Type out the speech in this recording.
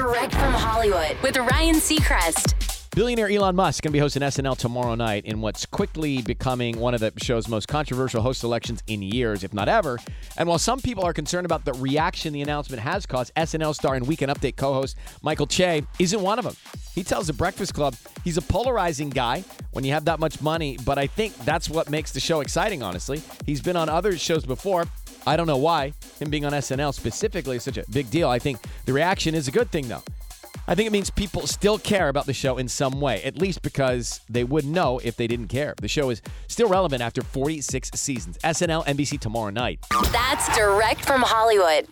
Direct from Hollywood with Ryan Seacrest. Billionaire Elon Musk going to be hosting SNL tomorrow night in what's quickly becoming one of the show's most controversial host elections in years, if not ever. And while some people are concerned about the reaction the announcement has caused, SNL star and Weekend Update co host Michael Che isn't one of them. He tells the Breakfast Club he's a polarizing guy when you have that much money, but I think that's what makes the show exciting, honestly. He's been on other shows before. I don't know why him being on SNL specifically is such a big deal. I think the reaction is a good thing, though. I think it means people still care about the show in some way, at least because they would know if they didn't care. The show is still relevant after 46 seasons. SNL, NBC tomorrow night. That's direct from Hollywood.